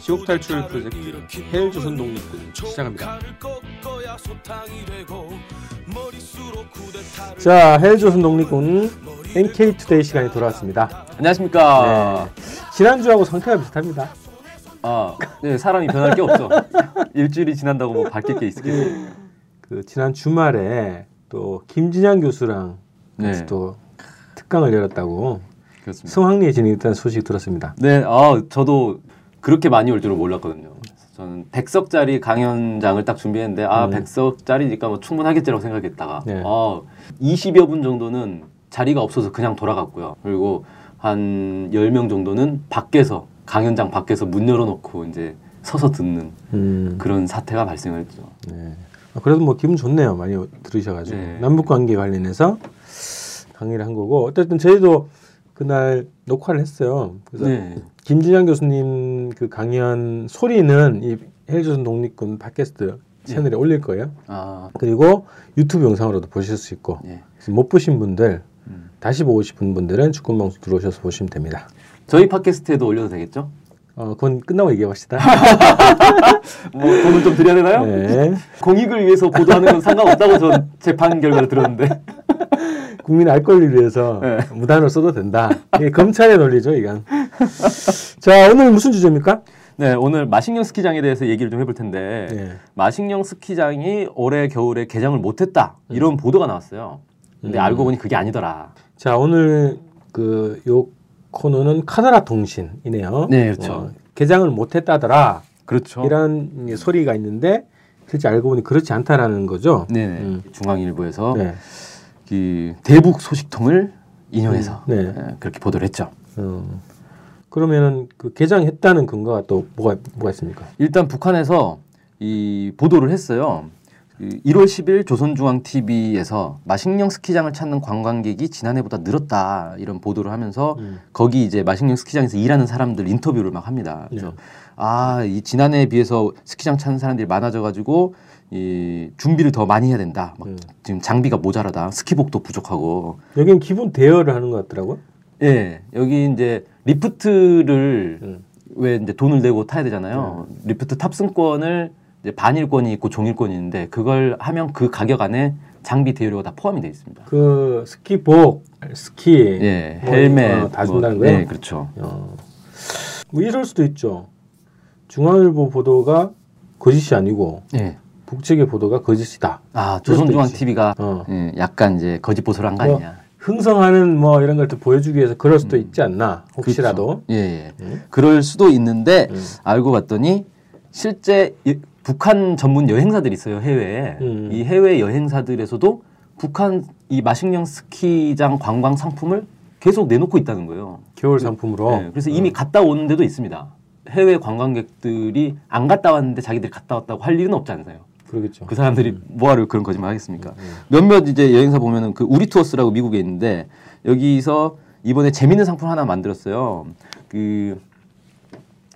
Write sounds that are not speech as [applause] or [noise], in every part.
지옥 탈출 프로젝트 해일 조선 독립군 시작합니다. 자, 해일 조선 독립군 NK 투데이 시간이 돌아왔습니다. 안녕하십니까. 네. 지난주하고 상태가 비슷합니다. 아, 네, 사람이 변할 게 없죠. [laughs] 일주일이 지난다고 뭐 바뀔 게 있겠어요. 그 지난 주말에 또 김진양 교수랑 같이 네. 또 특강을 열었다고 그렇습니다. 성황리에 진행했다는 소식 들었습니다. 네, 아, 저도 그렇게 많이 올 줄은 몰랐거든요. 저는 100석짜리 강연장을 딱 준비했는데 아, 음. 100석짜리니까 뭐 충분하겠지라고 생각했다가 네. 아, 20여 분 정도는 자리가 없어서 그냥 돌아갔고요. 그리고 한 10명 정도는 밖에서 강연장 밖에서 문 열어놓고 이제 서서 듣는 음, 그런 사태가 발생했죠. 네. 아, 그래도 뭐 기분 좋네요. 많이 들으셔가지고 네. 남북 관계 관련해서 강의를 한 거고 어쨌든 저희도 그날 녹화를 했어요. 그래서 네. 김진양 교수님 그 강연 소리는 이 해일조선 독립군 팟캐스트 채널에 올릴 거예요. 아, 그리고 유튜브 영상으로도 보실 수 있고 예. 못 보신 분들 음. 다시 보고 싶은 분들은 축구방송 들어오셔서 보시면 됩니다. 저희 팟캐스트에도 올려도 되겠죠? 어, 그건 끝나고 얘기해봅시다. [laughs] 뭐 돈을 좀 드려야 되나요? 네. [laughs] 공익을 위해서 보도하는 건 상관없다고 전 재판 결과를 들었는데. 국민 알 권리를 위해서 네. 무단으로 써도 된다. 이게 검찰의 논리죠, 이건. 자, 오늘 무슨 주제입니까? 네, 오늘 마식령 스키장에 대해서 얘기를 좀 해볼 텐데 네. 마식령 스키장이 올해 겨울에 개장을 못했다 이런 보도가 나왔어요. 근데 음. 알고 보니 그게 아니더라. 자, 오늘 그 요 코너는 카더라 통신이네요. 네, 그렇죠. 어, 개장을 못했다더라. 그렇죠. 이런 소리가 있는데 실제 알고 보니 그렇지 않다라는 거죠. 네, 음. 중앙일보에서 네. 그 대북 소식통을 인용해서 음, 네. 예, 그렇게 보도를 했죠. 어. 그러면은 그 개장했다는 근거가 또 뭐가 뭐가 있습니까? 일단 북한에서 이 보도를 했어요. 그 1월 10일 조선중앙TV에서 마식령 스키장을 찾는 관광객이 지난해보다 늘었다 이런 보도를 하면서 음. 거기 이제 마식령 스키장에서 일하는 사람들 인터뷰를 막 합니다. 그래서 네. 아, 이 지난해에 비해서 스키장 찾는 사람들이 많아져가지고 이 준비를 더 많이 해야 된다. 막 음. 지금 장비가 모자라다. 스키복도 부족하고. 여기는 기본 대여를 하는 것 같더라고요. 예, 여기 이제 리프트를 음. 왜 이제 돈을 내고 타야 되잖아요. 리프트 탑승권을 이제 반일권이 있고 종일권이 있는데 그걸 하면 그 가격 안에 장비 대여료가 다 포함이 되어 있습니다. 그 스키복, 스키, 예, 뭐, 헬멧 어, 다 준다는 거예요. 네, 그렇죠. 어. 뭐 이럴 수도 있죠. 중앙일보 보도가 거짓이 아니고 예. 북측의 보도가 거짓이다. 아, 조선중앙. TV가 어. 예, 약간 이제 거짓 보도를 한거 뭐, 아니냐. 흥성하는 뭐 이런 걸 또 보여주기 위해서 그럴 수도 있지 않나 혹시라도. 그렇죠. 예, 예. 음. 그럴 수도 있는데 음. 알고 봤더니 실제 이- 북한 전문 여행사들이 있어요 해외에. 음. 이 해외 여행사들에서도 북한 이 마식령 스키장 관광 상품을 계속 내놓고 있다는 거예요. 겨울 상품으로. 네, 그래서 이미 갔다 오는 데도 있습니다. 해외 관광객들이 안 갔다 왔는데 자기들이 갔다 왔다고 할 일은 없지 않아요. 그러겠죠. 그 사람들이 뭐하러 그런 거짓말 하겠습니까? 음. 몇몇 이제 여행사 보면은 그 우리 투어스라고 미국에 있는데 여기서 이번에 재밌는 상품 하나 만들었어요. 그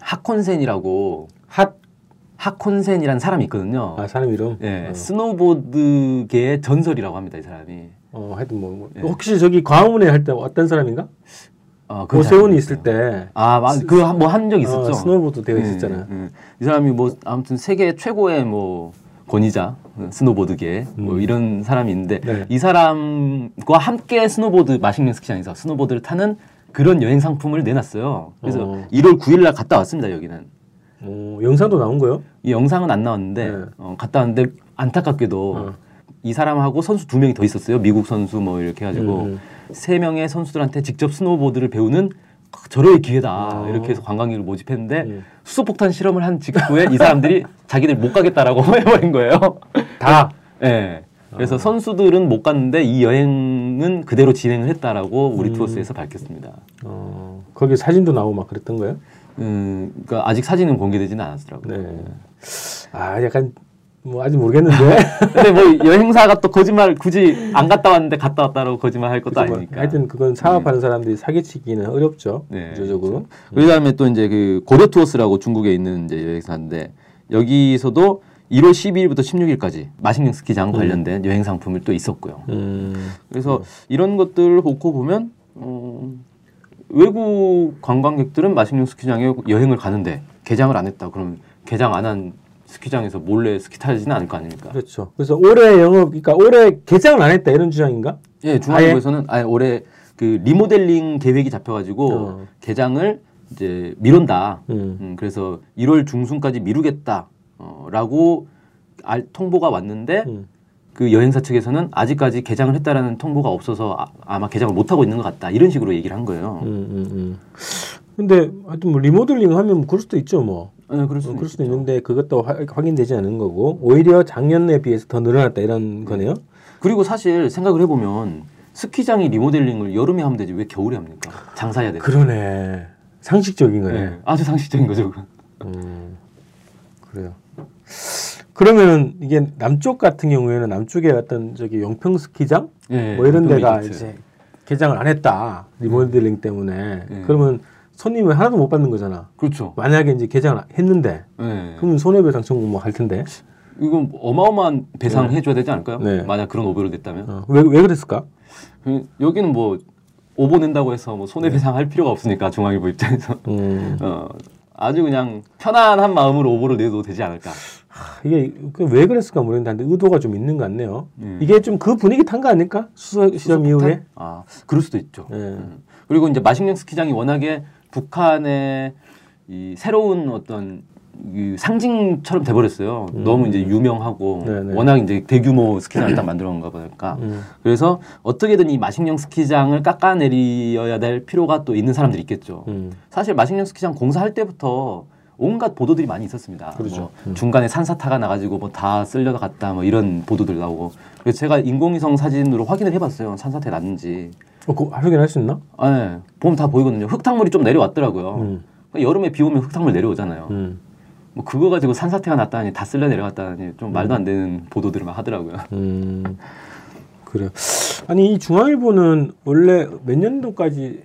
하콘센이라고 핫. 하콘센이라는 사람이 있거든요. 아 사람 이름. 예, 어. 스노보드계의 전설이라고 합니다, 이 사람이. 어, 하여튼 뭐, 뭐. 예. 혹시 저기 광화문에 할때 어떤 사람인가? 어, 잘 오세훈이. 있을 때 아, 그뭐 한적 있었죠. 어, 스노보드 대회 예, 있었잖아. 예. 이 사람이 뭐 아무튼 세계 최고의 뭐 권위자 어, 스노보드계 뭐 음. 이런 사람이 있는데 네. 이 사람과 함께 스노보드 마식령 스키장에서 스노보드를 타는 그런 여행 상품을 내놨어요. 그래서 어. 1월 9일 날 갔다 왔습니다. 여기는 어, 영상도 나온 거요? 이 영상은 안 나왔는데 네. 어, 갔다 왔는데 안타깝게도 어. 이 사람하고 선수 두 명이 더 있었어요. 미국 선수 뭐 이렇게 해가지고 음, 세 명의 선수들한테 직접 스노보드를 배우는 절호의 기회다 아. 이렇게 해서 관광객을 모집했는데 음. 수소폭탄 실험을 한 직후에 이 사람들이 [laughs] 자기들 못 가겠다라고 [laughs] 해버린 거예요. 다. [laughs] 예. 그래서 아. 선수들은 못 갔는데 이 여행은 그대로 진행을 했다라고 우리 음. 투어스에서 밝혔습니다. 어, 거기 사진도 나오고 막 그랬던 거예요? 음, 그러니까 아직 사진은 공개되지는 않았더라고요. 네. 아, 약간 뭐 아직 모르겠는데. [laughs] 근데 뭐 여행사가 또 거짓말 굳이 안 갔다 왔는데 갔다 왔다라고 거짓말 할 것도 그죠, 뭐 아니니까. 하여튼 그건 사업하는 사람들이 사기치기는 어렵죠. 네, 구조적으로. 그다음에 또 이제 그 고려 투어스라고 중국에 있는 이제 여행사인데 여기서도 1월 12일부터 16일까지 마식령 스키장 관련된 여행 상품을 또 있었고요. 음. 그래서 이런 것들 놓고 보면 어, 외국 관광객들은 마식령 스키장에 여행을 가는데 개장을 안 했다. 그럼 개장 안한 스키장에서 몰래 스키 타지는 않을 거 아닙니까? 그렇죠. 그래서 올해 영업, 그러니까 올해 개장을 안 했다 이런 주장인가? 예, 중앙일보에서는 아예 올해 그 리모델링 계획이 잡혀가지고 어. 개장을 이제 미룬다. 음. 음, 그래서 1월 중순까지 미루겠다라고 알, 통보가 왔는데 음. 그 여행사 측에서는 아직까지 개장을 했다라는 통보가 없어서 아, 마 개장을 못 하고 있는 것 같다 이런 식으로 얘기를 한 거예요. 근데 하여튼 뭐 리모델링 하면 뭐 그럴 수도 있죠, 뭐. 네, 그럴 어, 수도, 그럴 수도. 있는데 그것도 화- 확인되지 않은 거고 오히려 작년에 비해서 더 늘어났다 이런 거네요. 그리고 사실 생각을 해보면 스키장이 리모델링을 여름에 하면 되지 왜 겨울에 합니까? 장사해야 돼. 그러네. 상식적인 거네. 네, 아주 상식적인 거죠. 음, 그래요. 그러면은 이게 남쪽 같은 경우에는 남쪽에 어떤 저기 용평 스키장 예, 뭐 이런 데가. 이제 개장을 안 했다 리모델링 때문에 네. 그러면 손님을 하나도 못 받는 거잖아. 그렇죠. 만약에 이제 개장을 했는데 네. 그러면 손해배상 청구 뭐 할 텐데 이건 어마어마한 배상 해줘야 되지 않을까요? 네. 만약 그런 오보를 냈다면 어, 왜, 왜 그랬을까? 그, 여기는 뭐 오보 낸다고 해서 뭐 손해배상 할 필요가 없으니까 중앙일보 입장에서 음, [laughs] 어, 아주 그냥 편안한 마음으로 오보를 내도 되지 않을까. 이게 그왜 그랬을까 모르겠는데 의도가 좀 있는 것 같네요. 음. 이게 좀 그 분위기 탄 거 아닐까? 수서 시험 이후에. 아 그럴 수도 있죠. 예. 음. 그리고 이제 마식령 스키장이 워낙에 북한의 이 새로운 어떤 이 상징처럼 돼버렸어요. 너무 이제 유명하고 음. 네네. 워낙 이제 대규모 스키장을 딱 만들어 놓은 거 보니까 음. 그래서 어떻게든 이 마식령 스키장을 깎아내려야 될 필요가 또 있는 사람들이 있겠죠. 음. 사실 마식령 스키장 공사할 때부터 온갖 보도들이 많이 있었습니다. 그렇죠. 뭐 중간에 산사타가 나가지고 뭐 다 쓸려다 갔다 뭐 이런 보도들 나오고 그래서 제가 인공위성 사진으로 확인을 해봤어요. 산사태 났는지. 어, 그거 확인할 수 있나? 아, 네. 보면 다 보이거든요. 흙탕물이 좀 내려왔더라고요. 음. 그러니까 여름에 비 오면 흙탕물 내려오잖아요. 음. 뭐 그거 가지고 산사태가 났다니 다 쓸려 내려갔다니 좀 말도 안 되는 보도들을 막 하더라고요. 음. 그래요. 아니 이 중앙일보는 원래 몇 년도까지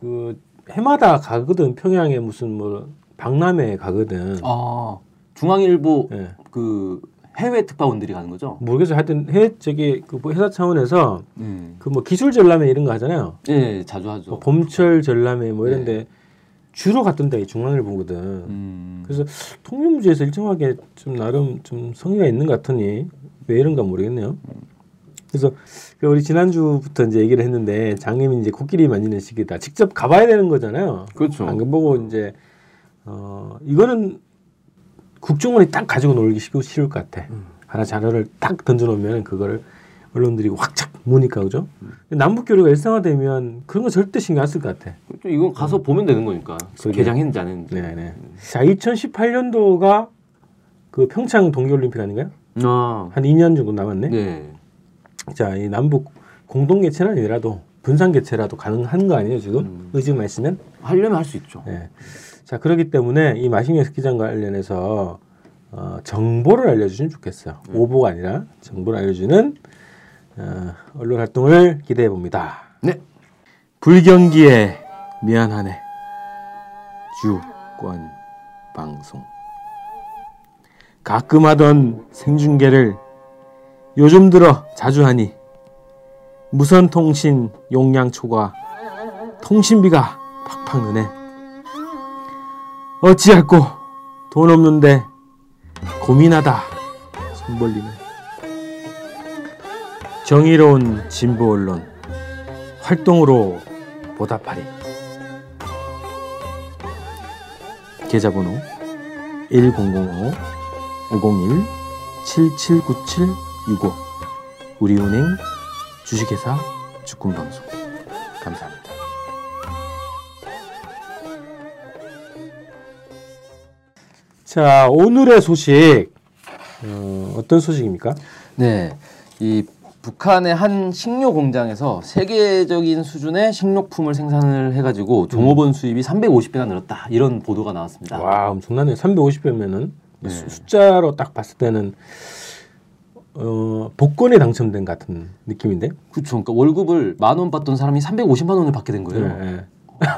그 해마다 가거든 평양에 무슨 뭐 박람회 가거든. 아 중앙일보 예. 그 해외 특파원들이 가는 거죠? 모르겠어. 하여튼 해 저기 그뭐 회사 차원에서 음. 그뭐 기술 전람회 이런 거 하잖아요. 예, 자주 하죠. 뭐 봄철 전람회 뭐 네. 이런데 주로 갔던 데가 이 중앙일보거든. 음. 그래서 통일무지에서 일정하게 좀 나름 좀 성의가 있는 것 같으니 왜 이런가 모르겠네요. 그래서 그 우리 지난주부터 이제 얘기를 했는데 장님이 이제 코끼리 만지는 시기다. 직접 가봐야 되는 거잖아요. 그렇죠. 안 보고 이제 어 이거는 국정원이 딱 가지고 놀기 쉬- 쉬울 것 같아. 하나 자료를 딱 던져놓으면 그거를 언론들이 확착 모니까 그죠? 근데 남북 교류가 일상화되면 그런 거 절대 신경 안 쓸 것 같아. 이건 가서 보면 되는 거니까 그러게. 개장했는지 안 했는지. 네네. 자, 2018년도가 그 평창 동계올림픽 아닌가요? 아, 한 2년 정도 남았네. 네. 자, 이 남북 공동 개최는 아니라도 분산 개최라도 가능한 거 아니에요 지금? 음. 의지만 있으면? 하려면 할 수 있죠. 네. 자, 그렇기 때문에 이 마식령 스키장 관련해서 어, 정보를 알려주시면 좋겠어요. 오보가 아니라 정보를 알려주는 어, 언론 활동을 기대해 봅니다. 네. 불경기에 미안하네. 주권 방송. 가끔 하던 생중계를 요즘 들어 자주 하니 무선 통신 용량 초과 통신비가 팍팍 느네. 어찌할꼬 돈 없는데 고민하다 손 벌리네. 정의로운 진보 언론 활동으로 보답하리. 계좌번호 1005 501 779765 우리은행 주식회사 주권방송 감사합니다. 자 오늘의 소식 어, 어떤 소식입니까? 네. 이 북한의 한 식료 공장에서 세계적인 수준의 식료품을 생산을 해가지고 종업원 수입이 350배나 늘었다 이런 보도가 나왔습니다. 와 엄청나네요. 350배면은 네. 숫자로 딱 봤을 때는 어, 복권에 당첨된 같은 느낌인데. 그렇죠. 그러니까 월급을 만 원 받던 사람이 350만 원을 받게 된 거예요. 네, 네.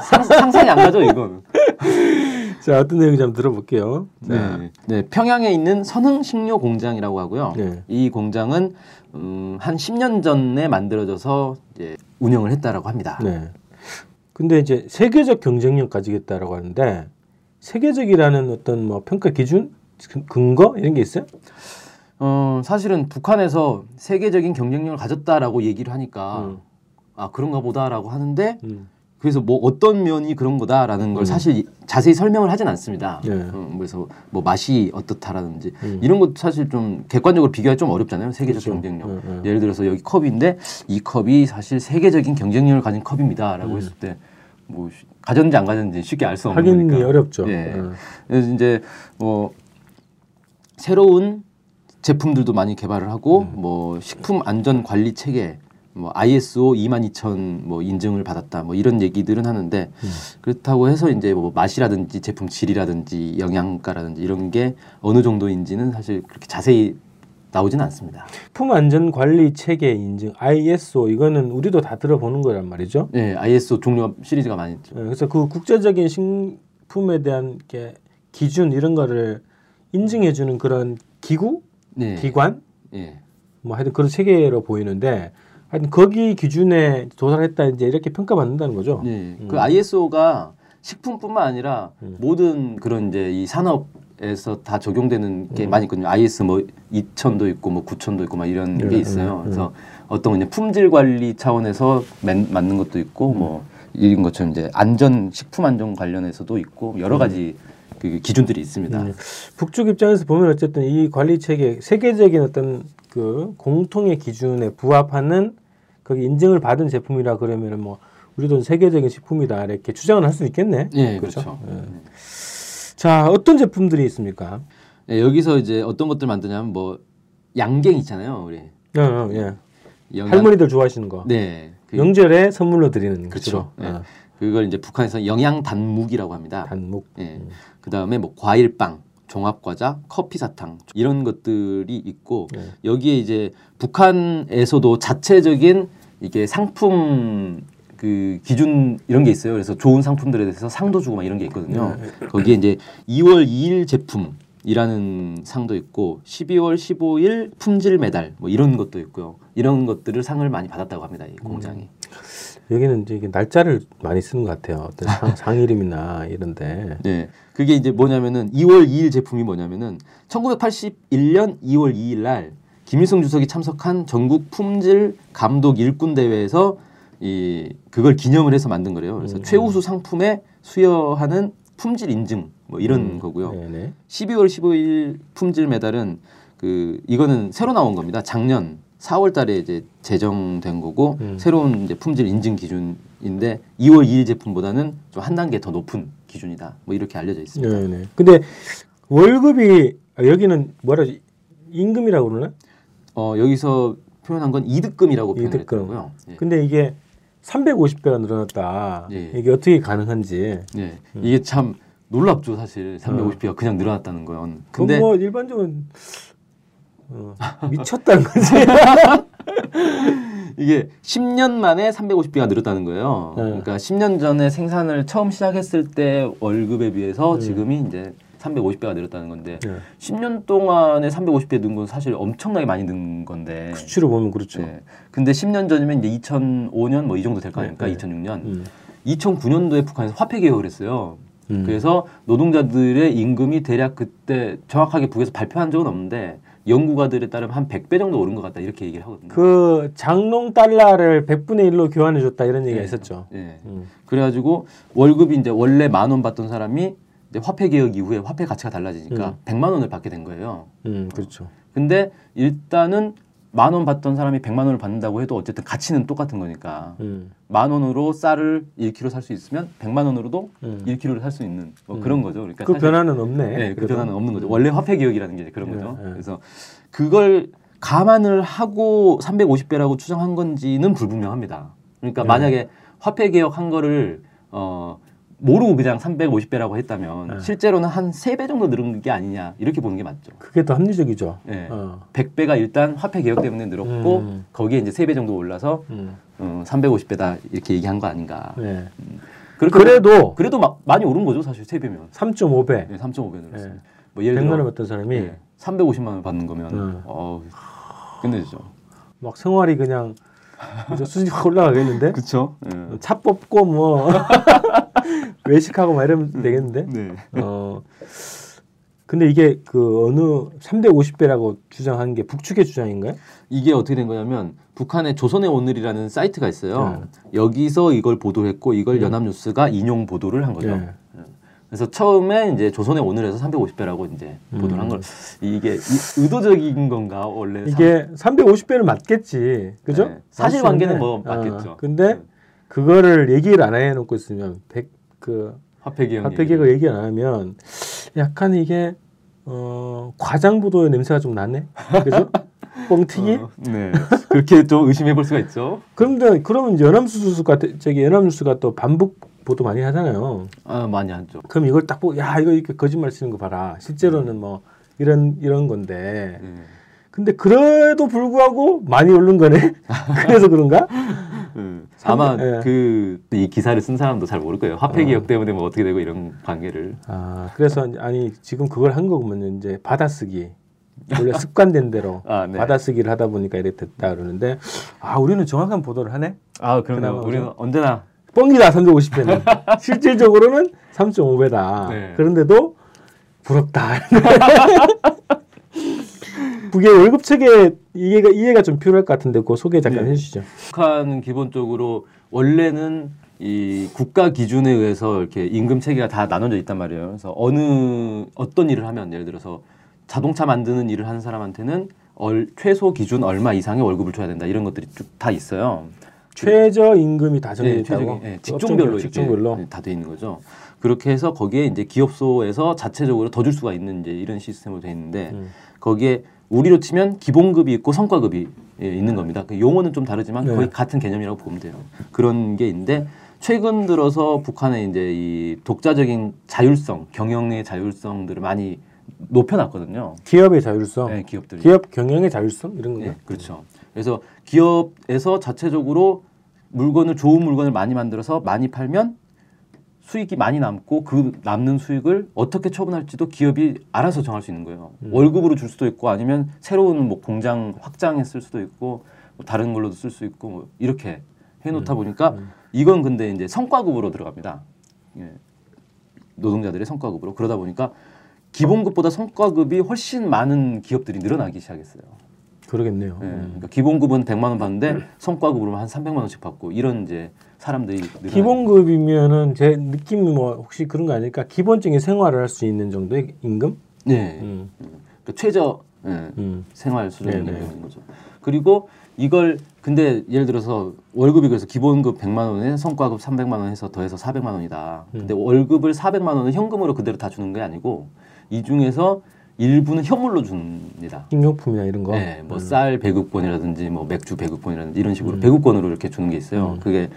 상, 상상이 안 가죠 이건. [laughs] 자 어떤 내용인지 한번 들어볼게요. 자, 네. 네, 평양에 있는 선흥 식료 공장이라고 하고요. 네. 이 공장은 음, 한 10년 전에 만들어져서 이제 운영을 했다라고 합니다. 네. 근데 이제 세계적 경쟁력 가지겠다라고 하는데 세계적이라는 어떤 뭐 평가 기준 근- 근거 이런 게 있어요? 어, 사실은 북한에서 세계적인 경쟁력을 가졌다라고 얘기를 하니까 음. 아 그런가 보다라고 하는데 음. 그래서 뭐 어떤 면이 그런 거다라는 걸 음. 사실 자세히 설명을 하진 않습니다. 예. 음, 그래서 뭐 맛이 어떻다라든지 음. 이런 것도 사실 좀 객관적으로 비교하기 좀 어렵잖아요. 세계적 그렇죠. 경쟁력. 음, 음. 예를 들어서 여기 컵인데 이 컵이 사실 세계적인 경쟁력을 가진 컵입니다라고 음. 했을 때 뭐 가졌는지 안 가졌는지 쉽게 알 수 없는 확인이 거니까. 어렵죠. 예. 어. 그래서 이제 뭐 새로운 제품들도 많이 개발을 하고 음. 뭐 식품 안전 관리 체계 뭐 ISO 22000 뭐 인증을 받았다 뭐 이런 얘기들은 하는데 음. 그렇다고 해서 이제 뭐 맛이라든지 제품 질이라든지 영양가라든지 이런 게 어느 정도인지는 사실 그렇게 자세히 나오지는 않습니다. 식품 안전 관리 체계 인증 ISO 이거는 우리도 다 들어보는 거란 말이죠. 네, ISO 종류 시리즈가 많이 있죠. 예, 그래서 그 국제적인 식품에 대한 게 기준 이런 거를 인증해 주는 그런 기구, 네. 기관 예. 뭐 하여튼 그런 체계로 보이는데 하여튼 거기 기준에 도달했다 이제 이렇게 평가받는다는 거죠. 네. 음. 그 ISO가 식품뿐만 아니라 음. 모든 그런 이제 이 산업에서 다 적용되는 게 음. 많이 있거든요. IS 뭐 2000도 있고 뭐 9000도 있고 막 이런 네, 게 있어요. 음, 음. 그래서 어떤 그냥 품질 관리 차원에서 맨, 맞는 것도 있고 음. 뭐 이런 것처럼 이제 안전 식품 안전 관련해서도 있고 여러 가지 그 기준들이 있습니다. 음. 북쪽 입장에서 보면 어쨌든 이 관리 체계 세계적인 어떤 그 공통의 기준에 부합하는 거기 인증을 받은 제품이라 그러면은 뭐 우리도 세계적인 식품이다 이렇게 주장을 할 수 있겠네. 예, 그렇죠? 그렇죠. 예. 자, 어떤 제품들이 있습니까? 예, 여기서 이제 어떤 것들 만드냐면 뭐 양갱 있잖아요, 우리. 어, 어, 예. 영양- 할머니들 좋아하시는 거. 네. 그 명절에 선물로 드리는 그렇죠. 것으로. 예. 어, 그걸 이제 북한에서 영양 단묵이라고 합니다. 단묵. 예. 그다음에 뭐 과일빵, 종합 과자, 커피 사탕 이런 것들이 있고 네. 여기에 이제 북한에서도 자체적인 이게 상품 그 기준 이런 게 있어요. 그래서 좋은 상품들에 대해서 상도 주고 막 이런 게 있거든요. 거기에 이제 2월 2일 제품 이라는 상도 있고 12월 15일 품질 메달 뭐 이런 것도 있고요. 이런 것들을 상을 많이 받았다고 합니다. 이 공장이. 여기는 이제 날짜를 많이 쓰는 것 같아요. 어떤 상, [laughs] 상 이름이나 이런데. 네. 그게 이제 뭐냐면은 2월 2일 제품이 뭐냐면은 1981년 2월 2일 날 김일성 주석이 참석한 전국 품질 감독 일꾼 대회에서 이 그걸 기념을 해서 만든 거래요. 그래서 음. 최우수 상품에 수여하는 품질 인증 뭐 이런 음, 거고요. 네네. 12월 15일 품질 메달은 그 이거는 새로 나온 겁니다. 작년 4월 달에 이제 제정된 거고 음. 새로운 이제 품질 인증 기준인데 2월 2일 제품보다는 좀 한 단계 더 높은 기준이다. 뭐 이렇게 알려져 있습니다. 네 네. 근데 월급이 아, 여기는 뭐라 지 임금이라고 그러나? 어, 여기서 표현한 건 이득금이라고 이득금. 표현했더라고요. 예. 근데 이게 350배가 늘어났다. 예. 이게 어떻게 가능한지. 예. 이게 참 놀랍죠, 사실. 350배가 그냥 늘어났다는 건. 근데 뭐 일반적으로 어, 미쳤다는 거지. [laughs] 이게 10년 만에 350배가 늘었다는 거예요. 네. 그러니까 10년 전에 생산을 처음 시작했을 때 월급에 비해서 음. 지금이 이제 350배가 늘었다는 건데 네. 10년 동안에 350배 는 건 사실 엄청나게 많이 는 건데. 수치로 보면 그렇죠. 네. 근데 10년 전이면 이제 2005년 뭐 이 정도 될 거 아닙니까? 네, 네. 2006년. 음. 2009년도에 북한에서 화폐 개혁을 했어요. 음. 그래서 노동자들의 임금이 대략 그때 정확하게 북에서 발표한 적은 없는데 연구가들에 따르면 한 100배 정도 오른 것 같다 이렇게 얘기를 하거든요. 그 장롱 달러를 100분의 1로 교환해 줬다 이런 얘기가 네. 있었죠. 예. 음. 그래가지고 월급이 이제 원래 만 원 받던 사람이 이제 화폐 개혁 이후에 화폐 가치가 달라지니까 100만 원을 받게 된 거예요. 음, 그렇죠. 근데 일단은 만 원 받던 사람이 100만 원을 받는다고 해도 어쨌든 가치는 똑같은 거니까 음. 만 원으로 쌀을 1kg 살 수 있으면 100만 원으로도 음. 1kg를 살 수 있는 뭐 음. 그런 거죠. 그러니까 그 변화는 없네. 네, 그. 변화는 없는 거죠. 원래 화폐 개혁이라는 게 그런 예, 거죠. 예. 그래서 그걸 감안을 하고 350배라고 추정한 건지는 불분명합니다. 그러니까 예. 만약에 화폐 개혁한 거를 어 모르고 그냥 350배라고 했다면 예. 실제로는 한 세 배 정도 늘은 게 아니냐 이렇게 보는 게 맞죠. 그게 더 합리적이죠. 예. 어. 100배가 일단 화폐 개혁 때문에 늘었고 음. 거기에 이제 세 배 정도 올라서 음. 어, 350배다 이렇게 얘기한 거 아닌가. 네. 그렇게 그래도 그래도 막 많이 오른 거죠 사실 세 배면. 3.5배. 네, 3.5배 늘었어요. 예. 뭐 예를 100만 원 들어 받던 사람이 네, 350만 원 받는 거면 음. 어 끝내주죠. 막 생활이 그냥 그죠? 수준이 확 올라가겠는데 그렇죠. 차 뽑고 뭐 [laughs] 외식하고 막 이러면 되겠는데 네. 어 근데 이게 그 어느 3대 50배라고 주장한 게 북측의 주장인가요? 이게 어떻게 된 거냐면 북한의 조선의 오늘이라는 사이트가 있어요. 네. 여기서 이걸 보도했고 이걸 연합뉴스가 인용 보도를 한 거죠. 네. 그래서 처음에 이제 조선의 오늘에서 350배라고 이제 보도를 한 걸. 이게 이- 의도적인 건가 원래 음. 이게 350배는 맞겠지. 그죠? 네. 사실관계는 뭐 맞겠죠. 어, 근데 네. 그거를 얘기를 안 해놓고 있으면 백그 화폐 기억 화폐 계획을 얘기 안 하면 약간 이게 어 과장부도의 냄새가 좀 나네. 그죠? [laughs] 뻥튀기? 어, 네. 그렇게 좀 의심해 볼 수가 있죠. 그런데 그러면 연합뉴스가 저기 연합뉴스가 또 반복 보도 많이 하잖아요. 아, 많이 하죠. 그럼 이걸 딱 보고 야 이거 이렇게 거짓말 쓰는 거 봐라. 실제로는 뭐 이런 이런 건데. 네. 근데 그래도 불구하고 많이 오른 거네. [laughs] 그래서 그런가? 음. 아마 예. 그이 기사를 쓴 사람도 잘 모를 거예요. 화폐 어. 기억 때문에 뭐 어떻게 되고 이런 관계를. 아 그래서 아니 지금 그걸 한 거면 이제 받아쓰기 원래 [laughs] 습관된 대로 아, 네. 받아쓰기를 하다 보니까 이렇게 됐다 그러는데 아 우리는 정확한 보도를 하네. 아, 그러면 우리는 언제나 뻥이다 350배는 [laughs] 실질적으로는 3.5배다. 네. 그런데도 부럽다. [laughs] 그게 월급 체계 이해가 이해가 좀 필요할 것 같은데 그 소개 잠깐 네. 해주시죠. 북한은 기본적으로 원래는 이 국가 기준에 의해서 이렇게 임금 체계가 다 나눠져 있단 말이에요. 그래서 어느 어떤 일을 하면 예를 들어서 자동차 만드는 일을 하는 사람한테는 얼, 최소 기준 얼마 이상의 월급을 줘야 된다 이런 것들이 쭉 다 있어요. 최저 임금이 다 정해져 네, 있다고. 네, 그 직종별로 직종별로. 이렇게 다돼 있는 거죠. 그렇게 해서 거기에 이제 기업소에서 자체적으로 더 줄 수가 있는 이제 이런 시스템으로 돼 있는데 음. 거기에 우리로 치면 기본급이 있고 성과급이 예, 있는 겁니다. 그 용어는 좀 다르지만 네. 거의 같은 개념이라고 보면 돼요. 그런 게 있는데 최근 들어서 북한의 이제 이 독자적인 자율성, 경영의 자율성들을 많이 높여놨거든요. 기업의 자율성, 네, 기업들이. 기업 경영의 자율성 이런 거. 네, 그렇죠. 그래서 기업에서 자체적으로 물건을 좋은 물건을 많이 만들어서 많이 팔면 수익이 많이 남고 그 남는 수익을 어떻게 처분할지도 기업이 알아서 정할 수 있는 거예요. 월급으로 줄 수도 있고 아니면 새로운 뭐 공장 확장했을 수도 있고 뭐 다른 걸로도 쓸 수 있고 뭐 이렇게 해놓다 보니까 이건 근데 이제 성과급으로 들어갑니다. 예. 노동자들의 성과급으로 그러다 보니까 기본급보다 성과급이 훨씬 많은 기업들이 늘어나기 시작했어요. 그러겠네요. 예, 음. 그러니까 기본급은 100만 원 받는데 성과급으로 한 300만 원씩 받고 이런 이제 사람들이 늘어나는 기본급이면은 제 느낌이 뭐 혹시 그런 거 아닐까? 기본적인 생활을 할 수 있는 정도의 임금? 네, 음. 그러니까 최저 예, 음. 생활 수준의 네, 네. 임금인 거죠. 그리고 이걸 근데 예를 들어서 월급이 그래서 기본급 100만 원에 성과급 300만 원 해서 더해서 400만 원이다. 음. 근데 월급을 400만 원은 현금으로 그대로 다 주는 게 아니고 이 중에서 일부는 현물로 줍니다. 식료품이나 이런 거. 네, 음. 뭐쌀 배급권이라든지 뭐 맥주 배급권이라든지 이런 식으로 배급권으로 이렇게 주는 게 있어요. 음. 그게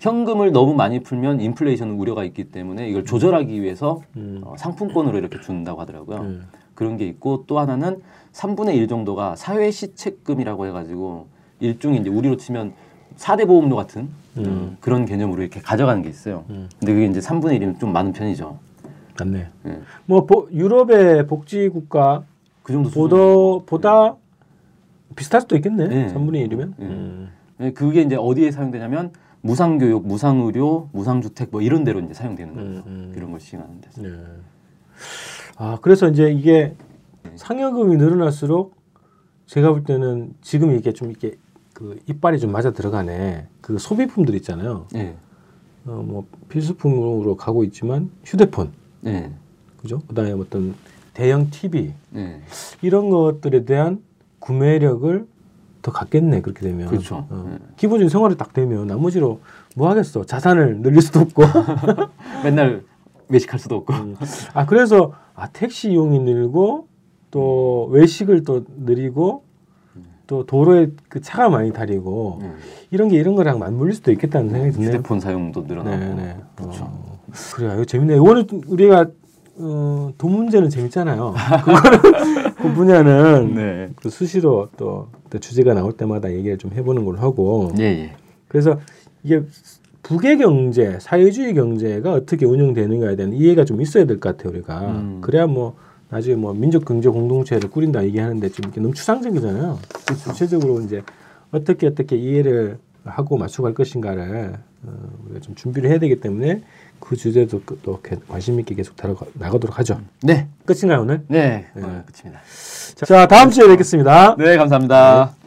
현금을 너무 많이 풀면 인플레이션 우려가 있기 때문에 이걸 조절하기 위해서 음. 어, 상품권으로 이렇게 준다고 하더라고요. 음. 그런 게 있고 또 하나는 3분의 1 정도가 사회 시책금이라고 해가지고 일종의 이제 우리로 치면 4대 보험료 같은 음. 음, 그런 개념으로 이렇게 가져가는 게 있어요. 음. 근데 그게 이제 3분의 1이면 좀 많은 편이죠. 맞네. 예. 뭐 보, 유럽의 복지 국가 그 정도. 보다 보다 비슷할 수도 있겠네. 네. 3분의 1이면. 네. 음. 예, 그게 이제 어디에 사용되냐면 무상교육, 무상의료, 무상주택 뭐 이런 데로 이제 사용되는 거예요. 음, 음. 이런 걸 시행하는 데서. 네. 아 그래서 이제 이게 상여금이 늘어날수록 제가 볼 때는 지금 이게 좀 이렇게 그 이빨이 좀 맞아 들어가네. 그 소비품들 있잖아요. 예. 어, 뭐 필수품으로 가고 있지만 휴대폰, 예. 그죠? 그다음에 어떤 대형 TV 예. 이런 것들에 대한 구매력을 더 갖겠네 그렇게 되면. 그렇죠. 어. 예. 기본적인 생활이 딱 되면 나머지로 뭐 하겠어? 자산을 늘릴 수도 없고. [laughs] 맨날 외식할 수도 없고. 음. 아 그래서 아 택시 이용이 늘고 또 외식을 또 늘리고 또 도로에 그 차가 많이 다니고 음. 이런 게 이런 거랑 맞물릴 수도 있겠다는 생각이 드네요. 휴대폰 사용도 늘어나고. 네 네. 그렇죠. 어, 그래요. 이거 재밌네. 이거는 우리가 어, 돈 문제는 재밌잖아요. [laughs] 그거는 그 분야는 네. 그 수시로 또, 또 주제가 나올 때마다 얘기를 좀 해보는 걸로 하고 예, 예. 그래서 이게 북의 경제, 사회주의 경제가 어떻게 운영되는가에 대한 이해가 좀 있어야 될 것 같아요, 우리가. 음. 그래야 뭐 나중에 뭐 민족 경제 공동체를 꾸린다 얘기하는데 좀 이렇게 너무 추상적이잖아요. 구체적으로 이제 어떻게 어떻게 이해를 하고 맞춰갈 것인가를 어, 우리가 좀 준비를 해야 되기 때문에 그 주제도 그- 또 개- 관심 있게 계속 다뤄가 나가도록 하죠. 네. 끝인가요 오늘? 네. 네. 오늘 끝입니다. 자 다음 주에 뵙겠습니다. 네, 감사합니다. 일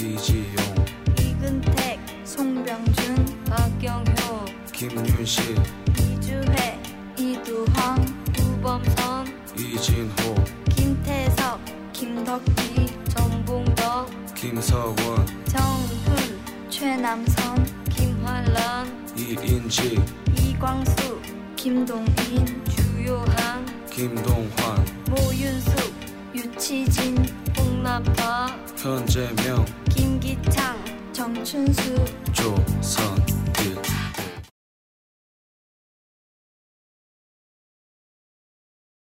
이지용, 이근택 송병준 박경효 김윤식, 이주혜 이두황 우범선 이진호, 김태석 김덕기 정봉덕 김서원, 정훈 최남선 김환란 이인직, 이광수 김동인 주요한 김동환, 모윤숙 유치진 홍나파 현재명, 이창 정춘수 조선일